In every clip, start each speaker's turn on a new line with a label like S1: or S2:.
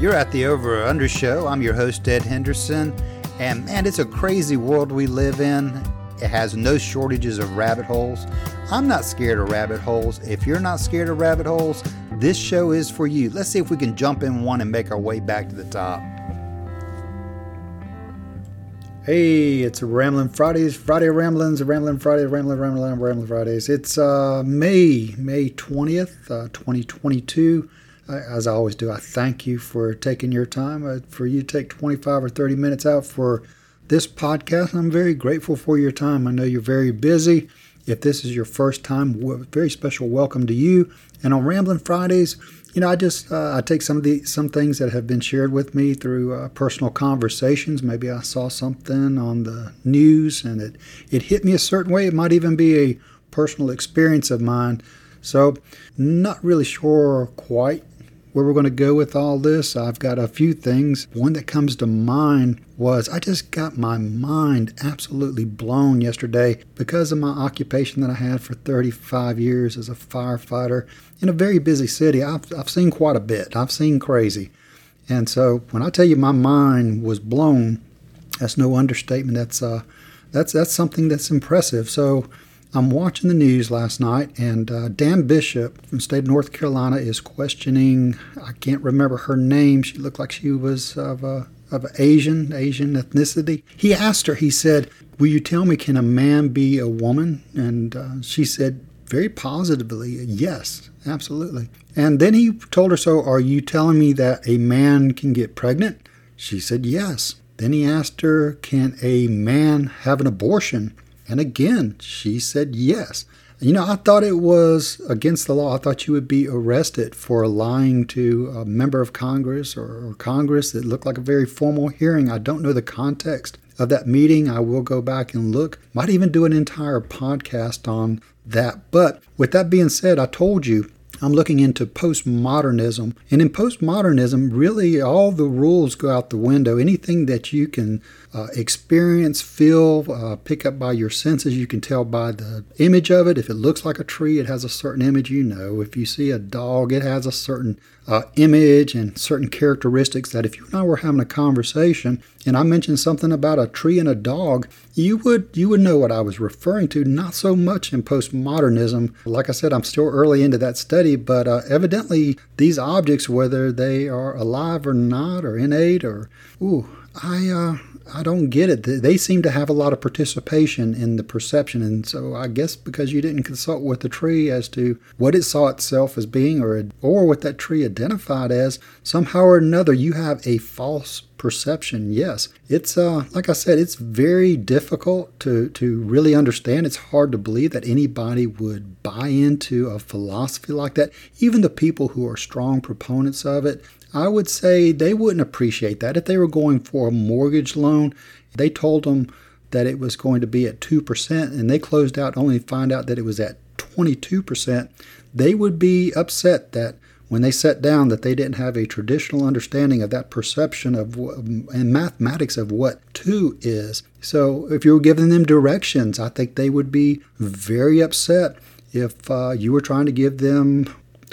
S1: You're at the Over Under Show. I'm your host, Ed Henderson. And man, it's a crazy world we live in. It has no shortages of rabbit holes. I'm not scared of rabbit holes. If you're not scared of rabbit holes, this show is for you. Let's see if we can jump in one and make our way back to the top.
S2: Hey, it's Ramblin' Fridays, Friday Ramblins, Ramblin' Friday, Ramblin' Ramblin' Ramblin' Fridays. It's uh, May, May 20th, uh, 2022 as I always do, I thank you for taking your time. Uh, for you to take 25 or 30 minutes out for this podcast, I'm very grateful for your time. I know you're very busy. If this is your first time, very special welcome to you. And on Rambling Fridays, you know, I just uh, I take some of the some things that have been shared with me through uh, personal conversations. Maybe I saw something on the news and it it hit me a certain way. It might even be a personal experience of mine. So, not really sure quite where we're going to go with all this. I've got a few things. One that comes to mind was I just got my mind absolutely blown yesterday because of my occupation that I had for 35 years as a firefighter in a very busy city. I've, I've seen quite a bit, I've seen crazy. And so when I tell you my mind was blown, that's no understatement. That's uh, that's that's something that's impressive. So I'm watching the news last night, and uh, Dan Bishop from state of North Carolina is questioning. I can't remember her name. She looked like she was of a of Asian Asian ethnicity. He asked her. He said, "Will you tell me can a man be a woman?" And uh, she said very positively, "Yes, absolutely." And then he told her, "So are you telling me that a man can get pregnant?" She said, "Yes." Then he asked her, "Can a man have an abortion?" And again, she said yes. You know, I thought it was against the law. I thought you would be arrested for lying to a member of Congress or, or Congress It looked like a very formal hearing. I don't know the context of that meeting. I will go back and look. Might even do an entire podcast on that. But with that being said, I told you I'm looking into postmodernism. And in postmodernism, really all the rules go out the window. Anything that you can uh, experience, feel, uh, pick up by your senses, you can tell by the image of it. If it looks like a tree, it has a certain image, you know. If you see a dog, it has a certain uh, image and certain characteristics that if you and I were having a conversation and I mentioned something about a tree and a dog, you would you would know what I was referring to. Not so much in postmodernism. Like I said, I'm still early into that study, but uh, evidently these objects, whether they are alive or not, or innate, or ooh, I uh, I don't get it. They seem to have a lot of participation in the perception. And so I guess because you didn't consult with the tree as to what it saw itself as being or, or what that tree identified as, somehow or another you have a false perception. Yes, it's uh, like I said, it's very difficult to, to really understand. It's hard to believe that anybody would buy into a philosophy like that. Even the people who are strong proponents of it, I would say they wouldn't appreciate that. If they were going for a mortgage loan, they told them that it was going to be at 2% and they closed out only to find out that it was at 22%, they would be upset that when they sat down that they didn't have a traditional understanding of that perception of and mathematics of what 2 is. So if you were giving them directions, I think they would be very upset if uh, you were trying to give them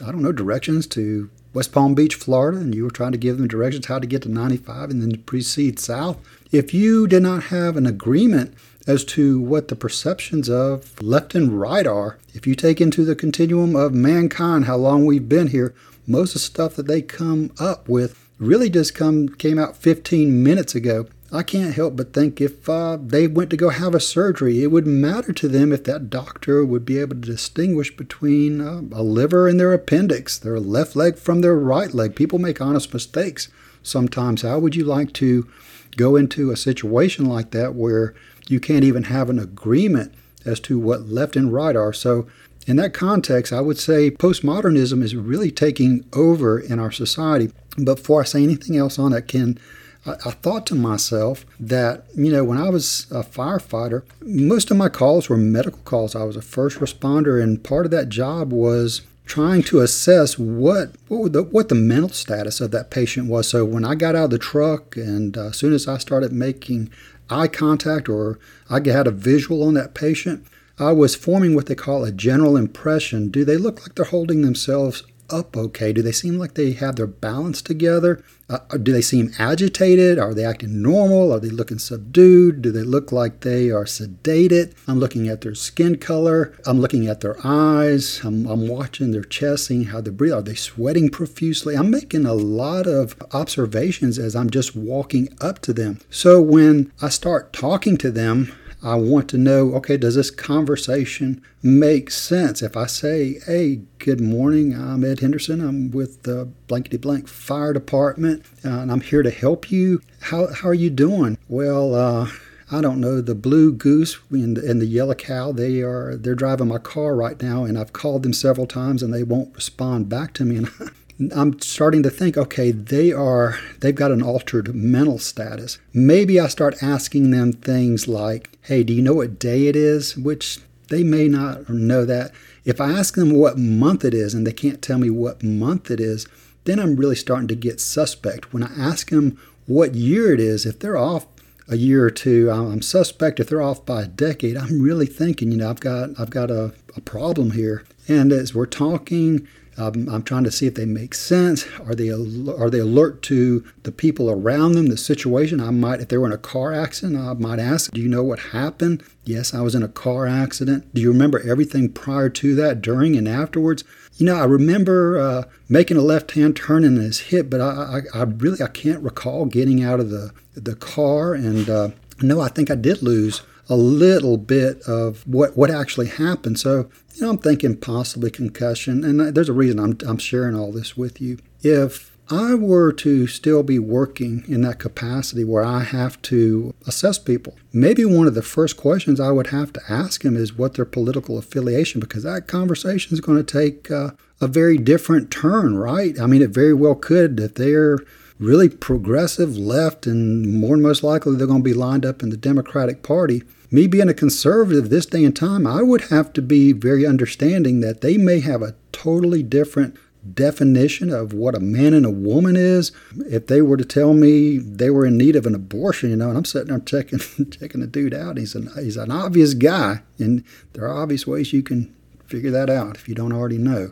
S2: I don't know directions to West Palm Beach, Florida, and you were trying to give them directions how to get to 95 and then to proceed south, if you did not have an agreement as to what the perceptions of left and right are, if you take into the continuum of mankind how long we've been here, most of the stuff that they come up with really just come came out 15 minutes ago I can't help but think if uh, they went to go have a surgery, it would matter to them if that doctor would be able to distinguish between uh, a liver and their appendix, their left leg from their right leg. People make honest mistakes sometimes. How would you like to go into a situation like that where you can't even have an agreement as to what left and right are? So, in that context, I would say postmodernism is really taking over in our society. But before I say anything else on it, can I, I thought to myself that, you know, when I was a firefighter, most of my calls were medical calls. I was a first responder, and part of that job was trying to assess what what the, what the mental status of that patient was. So when I got out of the truck, and uh, as soon as I started making eye contact or I had a visual on that patient, I was forming what they call a general impression. Do they look like they're holding themselves up okay? Do they seem like they have their balance together? Uh, do they seem agitated? Are they acting normal? Are they looking subdued? Do they look like they are sedated? I'm looking at their skin color. I'm looking at their eyes. I'm, I'm watching their chest, seeing how they breathe. Are they sweating profusely? I'm making a lot of observations as I'm just walking up to them. So when I start talking to them, I want to know okay, does this conversation make sense? If I say, hey, good morning, I'm Ed Henderson, I'm with the blankety blank fire department, uh, and I'm here to help you, how, how are you doing? Well, uh, I don't know the blue goose and the, and the, yellow cow. They are they're driving my car right now, and I've called them several times, and they won't respond back to me. And I'm starting to think, okay, they are they've got an altered mental status. Maybe I start asking them things like, "Hey, do you know what day it is?" which they may not know that. If I ask them what month it is and they can't tell me what month it is, then I'm really starting to get suspect. When I ask them what year it is, if they're off a year or two, I'm suspect. If they're off by a decade, I'm really thinking, you know, I've got I've got a, a problem here. And as we're talking, um, I'm trying to see if they make sense. Are they are they alert to the people around them, the situation? I might, if they were in a car accident, I might ask, "Do you know what happened?" Yes, I was in a car accident. Do you remember everything prior to that, during, and afterwards? You know, I remember uh, making a left-hand turn and it's hit, but I, I, I, really I can't recall getting out of the the car. And uh, no, I think I did lose a little bit of what what actually happened. So you know, I'm thinking possibly concussion, and there's a reason I'm, I'm sharing all this with you. If I were to still be working in that capacity where I have to assess people, maybe one of the first questions I would have to ask them is what their political affiliation, because that conversation is going to take uh, a very different turn, right? I mean, it very well could if they're really progressive left, and more than most likely they're going to be lined up in the Democratic Party me being a conservative this day and time, I would have to be very understanding that they may have a totally different definition of what a man and a woman is. If they were to tell me they were in need of an abortion, you know, and I'm sitting there checking checking the dude out, he's an he's an obvious guy, and there are obvious ways you can figure that out if you don't already know.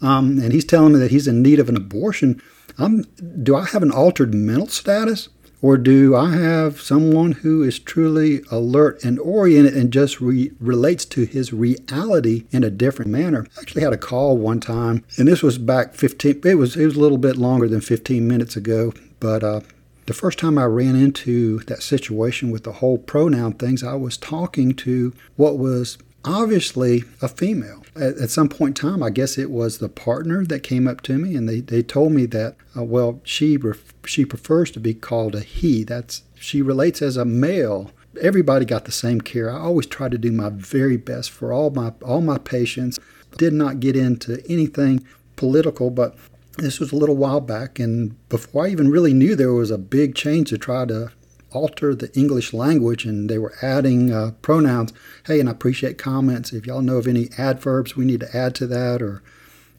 S2: Um, and he's telling me that he's in need of an abortion. I'm, do I have an altered mental status? Or do I have someone who is truly alert and oriented and just re- relates to his reality in a different manner? I actually had a call one time, and this was back 15, it was, it was a little bit longer than 15 minutes ago, but uh, the first time I ran into that situation with the whole pronoun things, I was talking to what was obviously a female. At, at, some point in time, I guess it was the partner that came up to me and they, they told me that, uh, well, she, ref- she prefers to be called a he. That's She relates as a male. Everybody got the same care. I always try to do my very best for all my all my patients. Did not get into anything political, but this was a little while back, and before I even really knew there was a big change to try to alter the English language and they were adding uh, pronouns. Hey, and I appreciate comments. If y'all know of any adverbs we need to add to that, or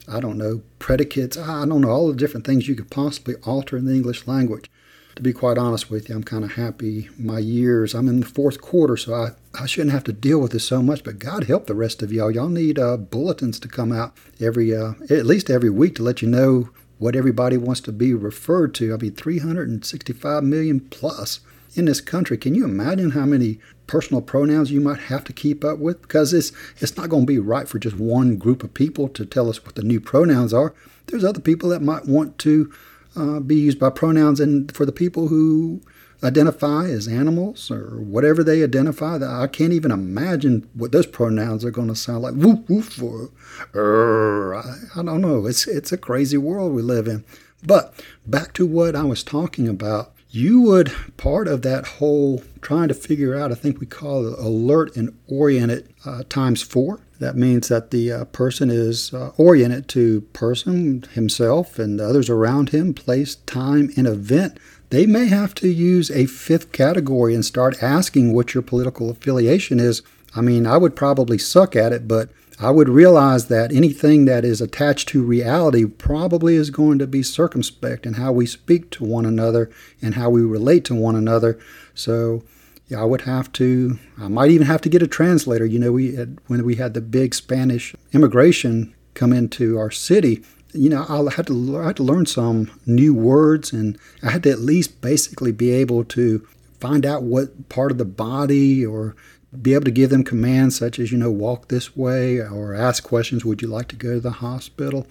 S2: I don't know, predicates, I don't know, all the different things you could possibly alter in the English language. To be quite honest with you, I'm kind of happy. My years, I'm in the fourth quarter, so I, I shouldn't have to deal with this so much, but God help the rest of y'all. Y'all need uh, bulletins to come out every, uh, at least every week to let you know what everybody wants to be referred to. I mean, 365 million plus in this country. Can you imagine how many personal pronouns you might have to keep up with? Because it's, it's not going to be right for just one group of people to tell us what the new pronouns are. There's other people that might want to uh, be used by pronouns, and for the people who identify as animals or whatever they identify, I can't even imagine what those pronouns are going to sound like. Woof woof or, or I, I don't know. It's it's a crazy world we live in. But back to what I was talking about you would part of that whole trying to figure out i think we call it alert and oriented uh, times four. That means that the uh, person is uh, oriented to person himself and others around him place time and event. They may have to use a fifth category and start asking what your political affiliation is. I mean i would probably suck at it but I would realize that anything that is attached to reality probably is going to be circumspect in how we speak to one another and how we relate to one another. So, yeah, I would have to. I might even have to get a translator. You know, we had, when we had the big Spanish immigration come into our city, you know, I had to I had to learn some new words, and I had to at least basically be able to find out what part of the body or be able to give them commands such as you know walk this way or ask questions would you like to go to the hospital?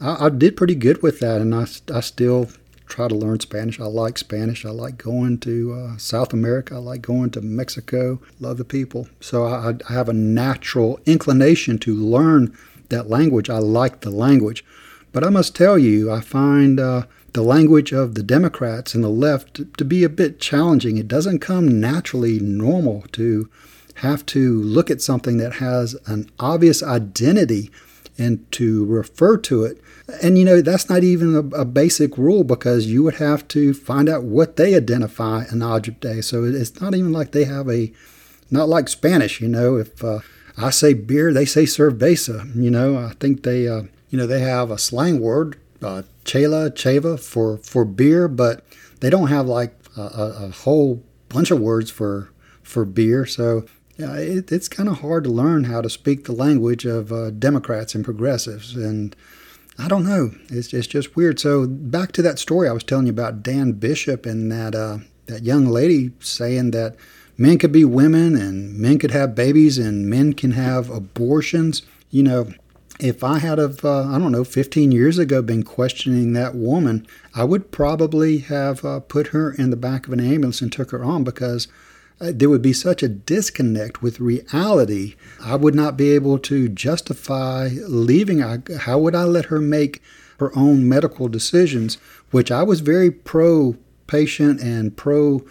S2: I, I did pretty good with that and I, I still try to learn spanish. I like spanish. I like going to uh, south america. I like going to mexico. Love the people. So I, I have a natural inclination to learn that language. I like the language. But i must tell you i find uh, the language of the Democrats and the left to be a bit challenging. It doesn't come naturally normal to have to look at something that has an obvious identity and to refer to it. And you know, that's not even a, a, basic rule because you would have to find out what they identify an object as. So it's not even like they have a, not like Spanish, you know, if uh, I say beer, they say cerveza, you know, I think they, uh, you know, they have a slang word, uh, chela, cheva for, for beer, but they don't have like a, a, a whole bunch of words for, for beer. So yeah, it, it's kind of hard to learn how to speak the language of uh, Democrats and progressives. And I don't know. It's, it's just weird. So back to that story I was telling you about Dan Bishop and that uh, that young lady saying that men could be women and men could have babies and men can have abortions. You know, if I had of uh, I don't know 15 years ago been questioning that woman, I would probably have uh, put her in the back of an ambulance and took her on because uh, there would be such a disconnect with reality. I would not be able to justify leaving. I, How would I let her make her own medical decisions, which I was very pro patient and pro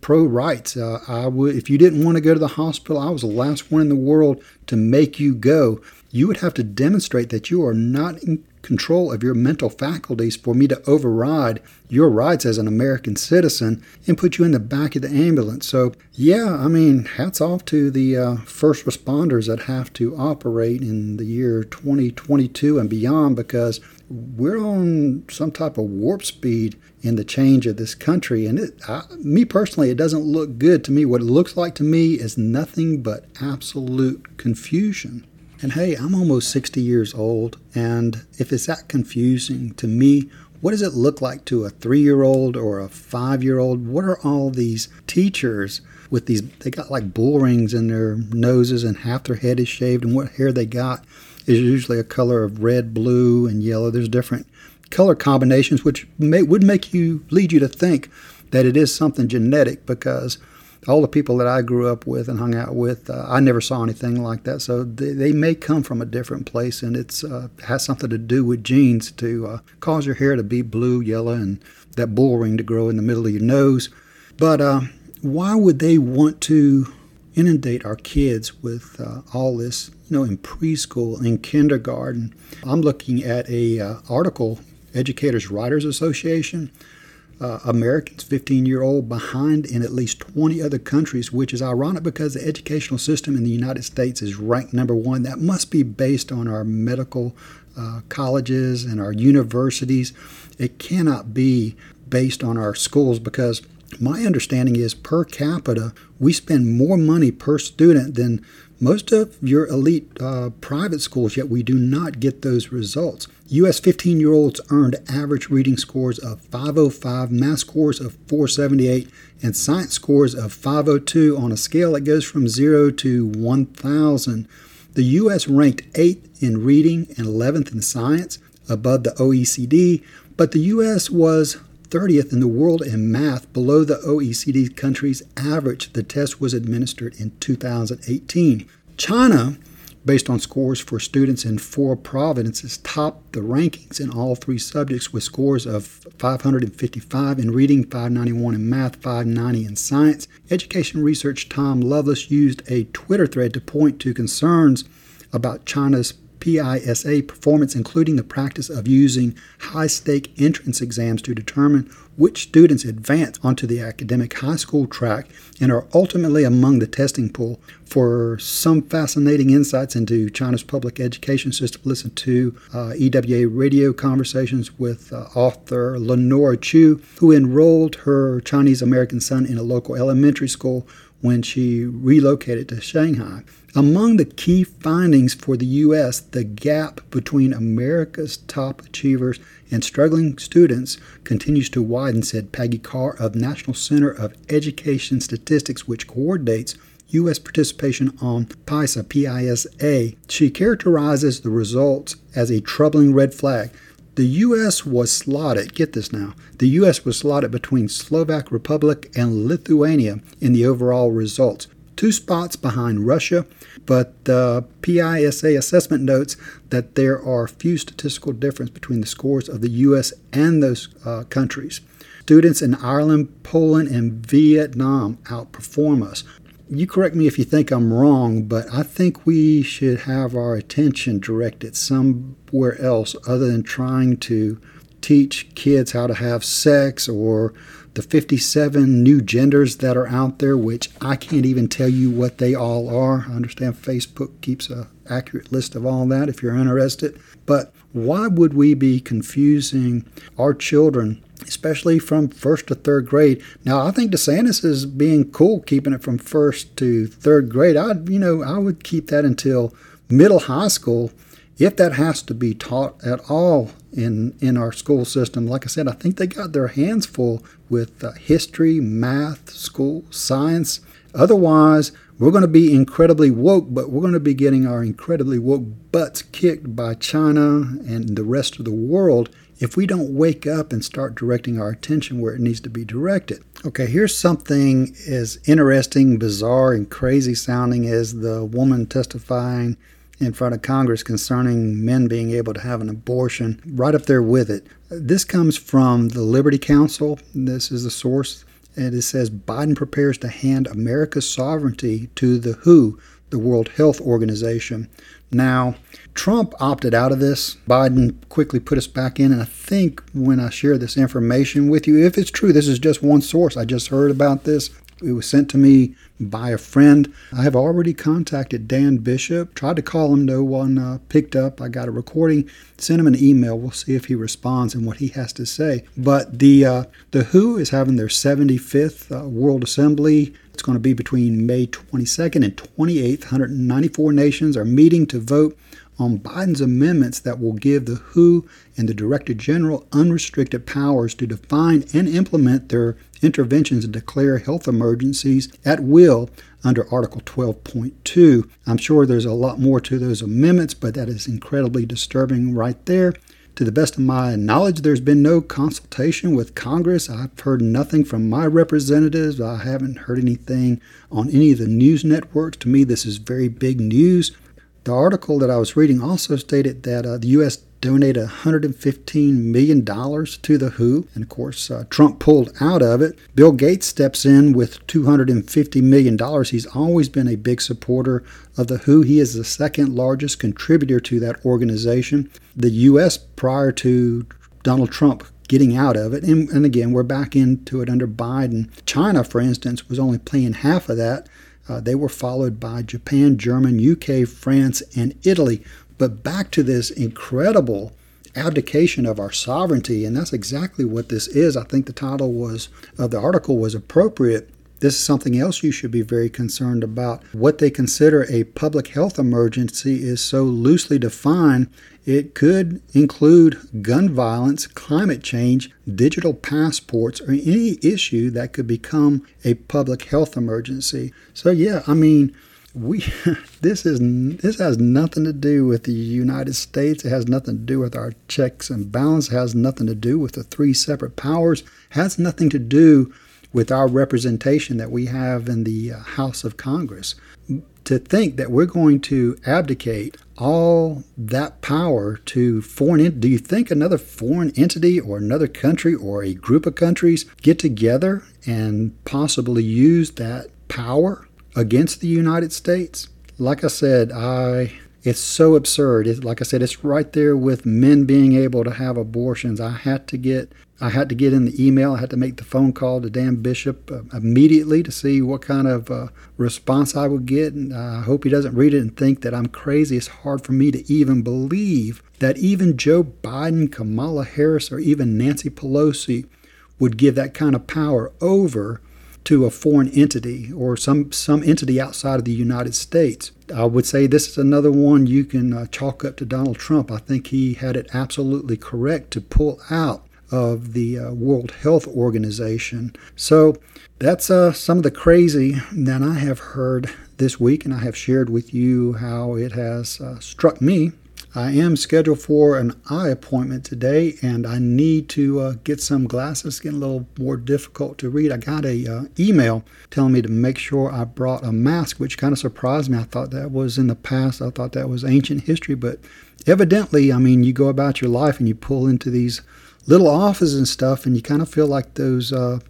S2: pro rights. Uh, I would, if you didn't want to go to the hospital, I was the last one in the world to make you go. You would have to demonstrate that you are not control of your mental faculties for me to override your rights as an American citizen and put you in the back of the ambulance. So, yeah, I mean, hats off to the uh, first responders that have to operate in the year 2022 and beyond because we're on some type of warp speed in the change of this country. And it, I, me personally, it doesn't look good to me. What it looks like to me is nothing but absolute confusion. And hey, I'm almost 60 years old, and if it's that confusing to me, what does it look like to a three year old or a five year old? What are all these teachers with these? They got like bull rings in their noses, and half their head is shaved, and what hair they got is usually a color of red, blue, and yellow. There's different color combinations, which may, would make you lead you to think that it is something genetic because all the people that I grew up with and hung out with, uh, I never saw anything like that. So they, they may come from a different place, and it's uh, has something to do with genes to uh, cause your hair to be blue, yellow, and that bull ring to grow in the middle of your nose. But uh, why would they want to inundate our kids with uh, all this? You know, in preschool, in kindergarten. I'm looking at a uh, article, Educators Writers Association uh, Americans 15 year old behind in at least 20 other countries, which is ironic because the educational system in the United States is ranked number one. That must be based on our medical uh, colleges and our universities. It cannot be based on our schools because my understanding is per capita, we spend more money per student than most of your elite uh, private schools, yet we do not get those results. U.S. 15 year olds earned average reading scores of 505, math scores of 478, and science scores of 502 on a scale that goes from 0 to 1,000. The U.S. ranked 8th in reading and 11th in science, above the OECD, but the U.S. was 30th in the world in math, below the OECD countries' average. The test was administered in 2018. China based on scores for students in four provinces, topped the rankings in all three subjects with scores of 555 in reading, 591 in math, 590 in science. Education research Tom Loveless used a Twitter thread to point to concerns about China's PISA performance, including the practice of using high stake entrance exams to determine which students advance onto the academic high school track and are ultimately among the testing pool. For some fascinating insights into China's public education system, listen to uh, EWA radio conversations with uh, author Lenora Chu, who enrolled her Chinese American son in a local elementary school when she relocated to Shanghai. Among the key findings for the U.S., the gap between America's top achievers and struggling students continues to widen, said Peggy Carr of National Center of Education Statistics, which coordinates U.S. participation on PISA, P-I-S-A. She characterizes the results as a troubling red flag. The U.S. was slotted, get this now, the U.S. was slotted between Slovak Republic and Lithuania in the overall results two spots behind Russia, but the PISA assessment notes that there are few statistical difference between the scores of the U.S. and those uh, countries. Students in Ireland, Poland, and Vietnam outperform us. You correct me if you think I'm wrong, but I think we should have our attention directed somewhere else other than trying to teach kids how to have sex or the 57 new genders that are out there, which I can't even tell you what they all are. I understand Facebook keeps an accurate list of all that if you're interested. But why would we be confusing our children, especially from first to third grade? Now, I think DeSantis is being cool keeping it from first to third grade. I'd, you know, I would keep that until middle high school if that has to be taught at all in in our school system. Like I said, I think they got their hands full with uh, history, math, school, science. Otherwise, we're going to be incredibly woke, but we're going to be getting our incredibly woke butts kicked by China and the rest of the world if we don't wake up and start directing our attention where it needs to be directed. Okay, here's something as interesting, bizarre, and crazy sounding as the woman testifying in front of Congress concerning men being able to have an abortion, right up there with it. This comes from the Liberty Counsel. This is the source. And it says Biden prepares to hand America's sovereignty to the WHO, the World Health Organization. Now, Trump opted out of this. Biden quickly put us back in. And I think when I share this information with you, if it's true, this is just one source. I just heard about this. It was sent to me by a friend. I have already contacted Dan Bishop. Tried to call him, no one uh, picked up. I got a recording, sent him an email. We'll see if he responds and what he has to say. But the uh, the WHO is having their 75th uh, World Assembly. It's going to be between May 22nd and 28th. 194 nations are meeting to vote on Biden's amendments that will give the WHO and the Director General unrestricted powers to define and implement their interventions and declare health emergencies at will under Article 12.2. I'm sure there's a lot more to those amendments, but that is incredibly disturbing right there. To the best of my knowledge, there's been no consultation with Congress. I've heard nothing from my representatives. I haven't heard anything on any of the news networks. To me, this is very big news. The article that I was reading also stated that uh, the U.S. donated $115 million to the WHO, and of course, uh, Trump pulled out of it. Bill Gates steps in with $250 million. He's always been a big supporter of the WHO. He is the second largest contributor to that organization. The U.S., prior to Donald Trump getting out of it. And, and, again, we're back into it under Biden. China, for instance, was only paying half of that. Uh, they were followed by Japan, German, UK, France, and Italy. But back to this incredible abdication of our sovereignty, and that's exactly what this is. I think the title was of the article was appropriate. This is something else you should be very concerned about. What they consider a public health emergency is so loosely defined it could include gun violence, climate change, digital passports, or any issue that could become a public health emergency. So yeah, I mean, we this is this has nothing to do with the United States. It has nothing to do with our checks and balance. It has nothing to do with the three separate powers. It has nothing to do with our representation that we have in the uh, House of Congress to think that we're going to abdicate all that power to foreign do you think another foreign entity or another country or a group of countries get together and possibly use that power against the United States? Like I said I it's so absurd. It's, like I said, it's right there with men being able to have abortions. I had to get I had to get in the email. I had to make the phone call to Dan Bishop uh, immediately to see what kind of uh, response I would get. And I hope he doesn't read it and think that I'm crazy. It's hard for me to even believe that even Joe Biden, Kamala Harris, or even Nancy Pelosi would give that kind of power over to a foreign entity or some, some entity outside of the United States. I would say this is another one you can uh, chalk up to Donald Trump. I think he had it absolutely correct to pull out of the uh, World Health Organization. So that's uh, some of the crazy that I have heard this week, and I have shared with you how it has uh, struck me I am scheduled for an eye appointment today, and I need to uh, get some glasses. It's getting a little more difficult to read. I got a uh, email telling me to make sure I brought a mask, which kind of surprised me. I thought that was in the past. I thought that was ancient history, but evidently, I mean, you go about your life and you pull into these little offices and stuff, and you kind of feel like those uh,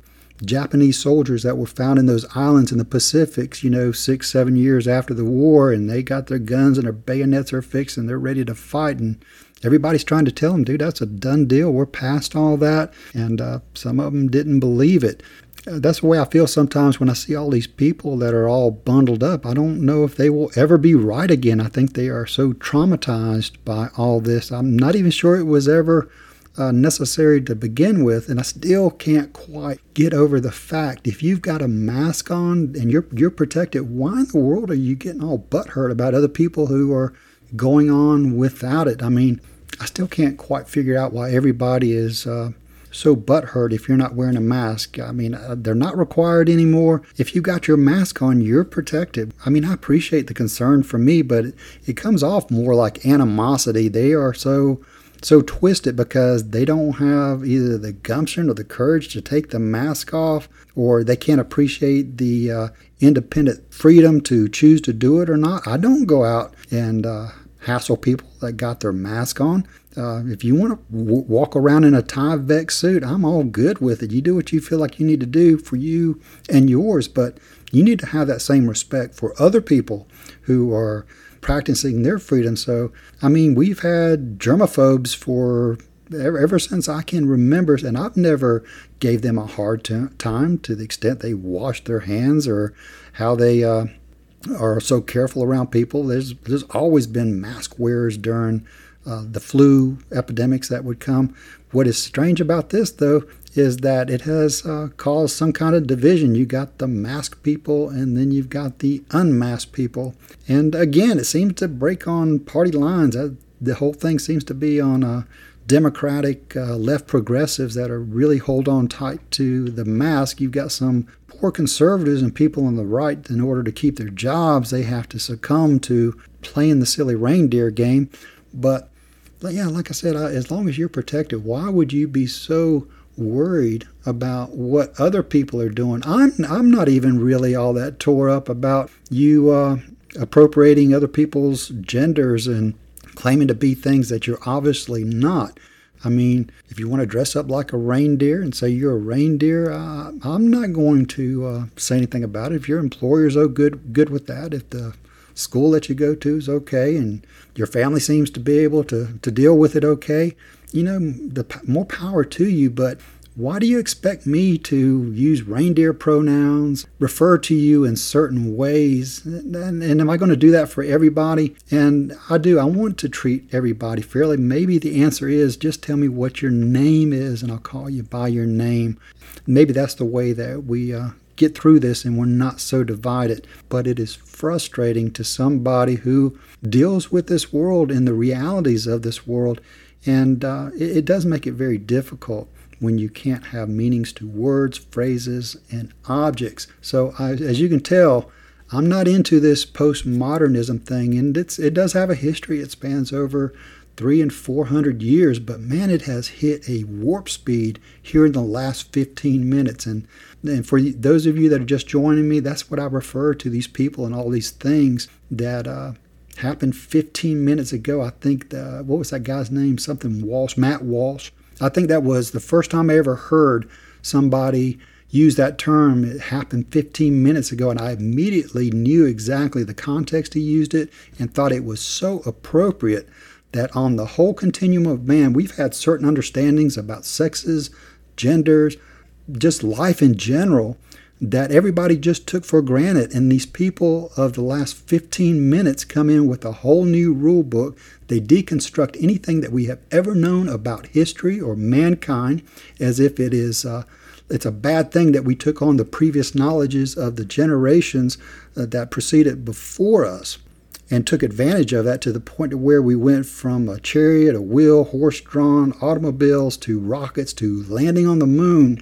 S2: Japanese soldiers that were found in those islands in the Pacifics, you know, six, seven years after the war, and they got their guns and their bayonets are fixed and they're ready to fight. And everybody's trying to tell them, dude, that's a done deal. We're past all that. And uh, some of them didn't believe it. Uh, that's the way I feel sometimes when I see all these people that are all bundled up. I don't know if they will ever be right again. I think they are so traumatized by all this. I'm not even sure it was ever uh, necessary to begin with, and I still can't quite get over the fact if you've got a mask on and you're you're protected, why in the world are you getting all butthurt about other people who are going on without it? I mean, I still can't quite figure out why everybody is. Uh, so butthurt if you're not wearing a mask. I mean, uh, they're not required anymore. If you got your mask on, you're protected. I mean, I appreciate the concern for me, but it, it comes off more like animosity. They are so so twisted because they don't have either the gumption or the courage to take the mask off, or they can't appreciate the uh, independent freedom to choose to do it or not. I don't go out and uh, hassle people that got their mask on. Uh, if you want to w- walk around in a Tyvek suit, I'm all good with it. You do what you feel like you need to do for you and yours, but you need to have that same respect for other people who are practicing their freedom. So, I mean, we've had germaphobes for ever, ever since I can remember, and I've never gave them a hard t- time to the extent they wash their hands or how they uh, are so careful around people. There's there's always been mask wearers during uh, the flu epidemics that would come. What is strange about this, though, is that it has uh, caused some kind of division. You got the masked people, and then you've got the unmasked people. And again, it seems to break on party lines. Uh, the whole thing seems to be on uh, Democratic uh, left progressives that are really hold on tight to the mask. You've got some poor conservatives and people on the right, in order to keep their jobs, they have to succumb to playing the silly reindeer game. But yeah, like I said, as long as you're protected, why would you be so worried about what other people are doing. I'm I'm not even really all that tore up about you uh, appropriating other people's genders and claiming to be things that you're obviously not. I mean, if you want to dress up like a reindeer and say you're a reindeer, uh, I'm not going to uh, say anything about it. If your employer's oh good good with that, if the school that you go to is okay and your family seems to be able to, to deal with it okay, you know, the more power to you, but why do you expect me to use reindeer pronouns, refer to you in certain ways? And, and, am I going to do that for everybody? And I do. I want to treat everybody fairly. Maybe the answer is just tell me what your name is and I'll call you by your name. Maybe that's the way that we uh, get through this and we're not so divided. But it is frustrating to somebody who deals with this world and the realities of this world and uh, it, it does make it very difficult when you can't have meanings to words, phrases, and objects. So, I, as you can tell, I'm not into this postmodernism thing, and it's it does have a history. It spans over three and four hundred years, but man, it has hit a warp speed here in the last 15 minutes. And and for those of you that are just joining me, that's what I refer to these people and all these things that uh, happened 15 minutes ago. I think the, what was that guy's name? Something Walsh, Matt Walsh. I think that was the first time I ever heard somebody use that term. It happened 15 minutes ago, and I immediately knew exactly the context he used it and thought it was so appropriate that on the whole continuum of man, we've had certain understandings about sexes, genders, just life in general that everybody just took for granted. And these people of the last 15 minutes come in with a whole new rule book. They deconstruct anything that we have ever known about history or mankind as if it is. Uh, it's a bad thing that we took on the previous knowledges of the generations uh, that preceded before us and took advantage of that to the point to where we went from a chariot, a wheel, horse-drawn automobiles to rockets to landing on the moon.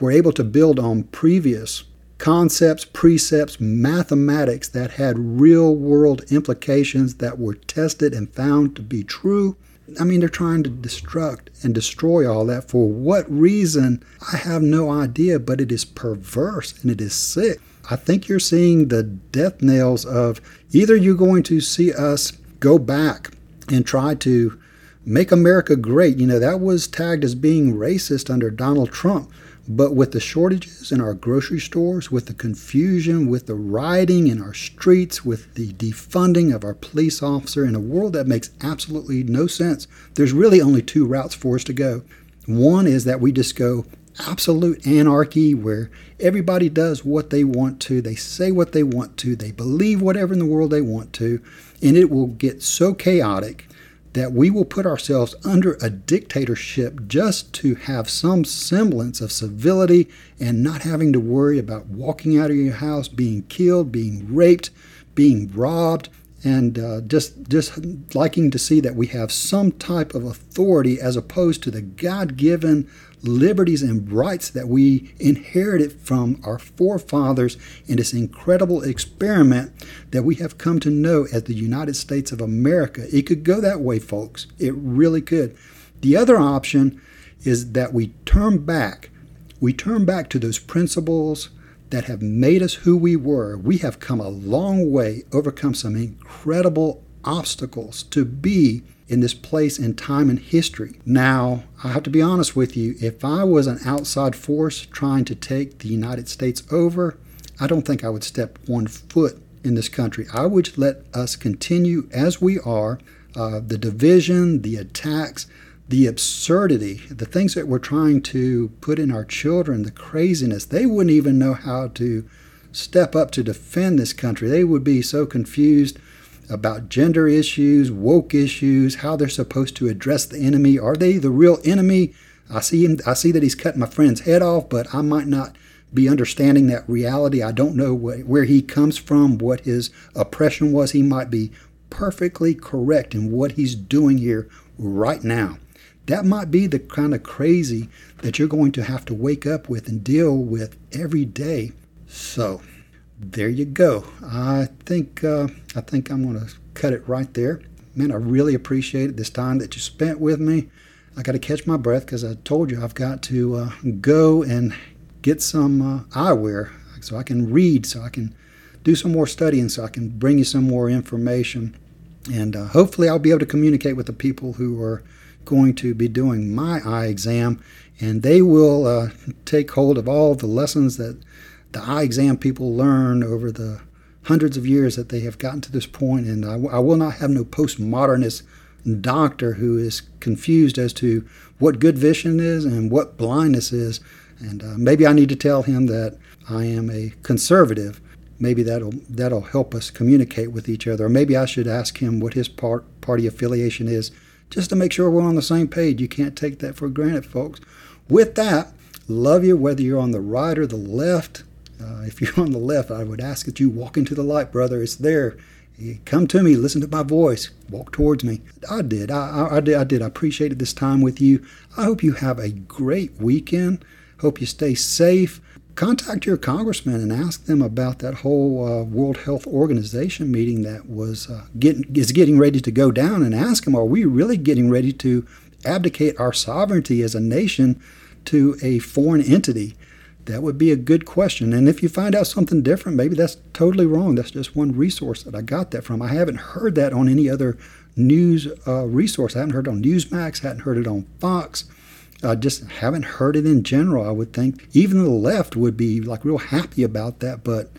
S2: We're able to build on previous concepts, precepts, mathematics that had real world implications that were tested and found to be true. I mean, they're trying to destruct and destroy all that. For what reason? I have no idea, but it is perverse and it is sick. I think you're seeing the death nails of either you're going to see us go back and try to make America great. You know, that was tagged as being racist under Donald Trump. But with the shortages in our grocery stores, with the confusion, with the rioting in our streets, with the defunding of our police officer in a world that makes absolutely no sense, there's really only two routes for us to go. One is that we just go absolute anarchy where everybody does what they want to, they say what they want to, they believe whatever in the world they want to, and it will get so chaotic that we will put ourselves under a dictatorship just to have some semblance of civility and not having to worry about walking out of your house, being killed, being raped, being robbed, and uh, just just liking to see that we have some type of authority as opposed to the God-given liberties and rights that we inherited from our forefathers in this incredible experiment that we have come to know as the United States of America. It could go that way, folks. It really could. The other option is that we turn back. We turn back to those principles that have made us who we were. We have come a long way, overcome some incredible obstacles to be in this place and time and history. Now, I have to be honest with you, if I was an outside force trying to take the United States over, I don't think I would step one foot in this country. I would let us continue as we are. Uh, the division, the attacks, the absurdity, the things that we're trying to put in our children, the craziness, they wouldn't even know how to step up to defend this country. They would be so confused about gender issues, woke issues, how they're supposed to address the enemy. Are they the real enemy? I see him. I see that he's cutting my friend's head off, but I might not be understanding that reality. I don't know wh- where he comes from, what his oppression was. He might be perfectly correct in what he's doing here right now. That might be the kind of crazy that you're going to have to wake up with and deal with every day. So, there you go. I think uh, I think I'm going to cut it right there. Man, I really appreciate this time that you spent with me. I got to catch my breath because I told you I've got to uh, go and get some uh, eyewear so I can read, so I can do some more studying, so I can bring you some more information. And uh, hopefully, I'll be able to communicate with the people who are going to be doing my eye exam, and they will uh, take hold of all the lessons that the eye exam people learn over the hundreds of years that they have gotten to this point, and I, I will not have no postmodernist doctor who is confused as to what good vision is and what blindness is. And uh, maybe I need to tell him that I am a conservative. Maybe that'll that'll help us communicate with each other. Or maybe I should ask him what his part, party affiliation is, just to make sure we're on the same page. You can't take that for granted, folks. With that, love you whether you're on the right or the left. Uh, if you're on the left, I would ask that you walk into the light, brother. It's there. Come to me, listen to my voice, walk towards me. I did. I, I, I did. I did. I appreciated this time with you. I hope you have a great weekend. Hope you stay safe. Contact your congressman and ask them about that whole uh, World Health Organization meeting that was uh, getting is getting ready to go down, and ask them: Are we really getting ready to abdicate our sovereignty as a nation to a foreign entity? That would be a good question. And if you find out something different, maybe that's totally wrong. That's just one resource that I got that from. I haven't heard that on any other news uh, resource. I haven't heard it on Newsmax, hadn't heard it on Fox. I just haven't heard it in general. I would think even the left would be like real happy about that, but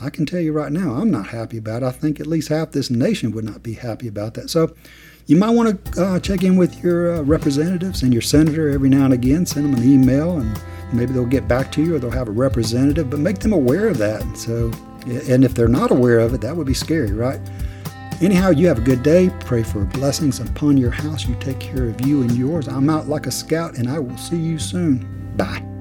S2: I can tell you right now, I'm not happy about it. I think at least half this nation would not be happy about that. So you might want to uh, check in with your uh, representatives and your senator every now and again. Send them an email and maybe they'll get back to you or they'll have a representative, but make them aware of that. So, and if they're not aware of it, that would be scary, right? Anyhow, you have a good day. Pray for blessings upon your house. You take care of you and yours. I'm out like a scout, and I will see you soon. Bye.